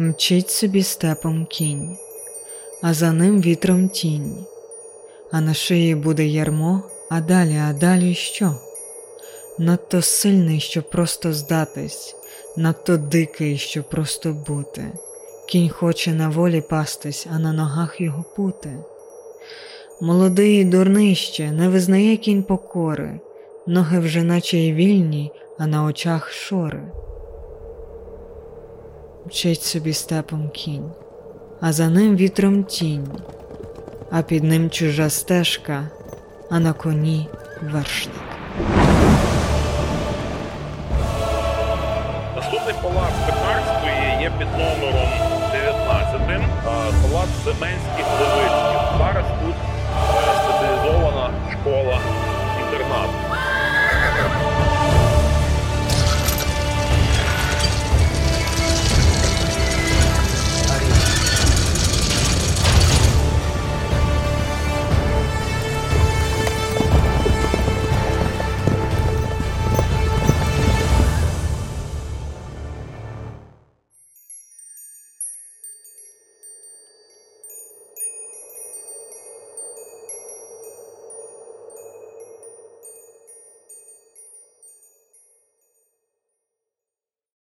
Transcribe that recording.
Мчить собі степом кінь, а за ним вітром тінь, а на шиї буде ярмо, а далі, а далі що? Надто сильний, щоб просто здатись, надто дикий, щоб просто бути. Кінь хоче на волі пастись, а на ногах його пути. Молодий і дурний ще не визнає кінь покори, ноги вже наче й вільні, а на очах шори. Мчить собі степом кінь, а за ним вітром тінь, а під ним чужа стежка, а на коні вершник. Наступний палац Пекарської є під номером 19. а, Палац Семенських тут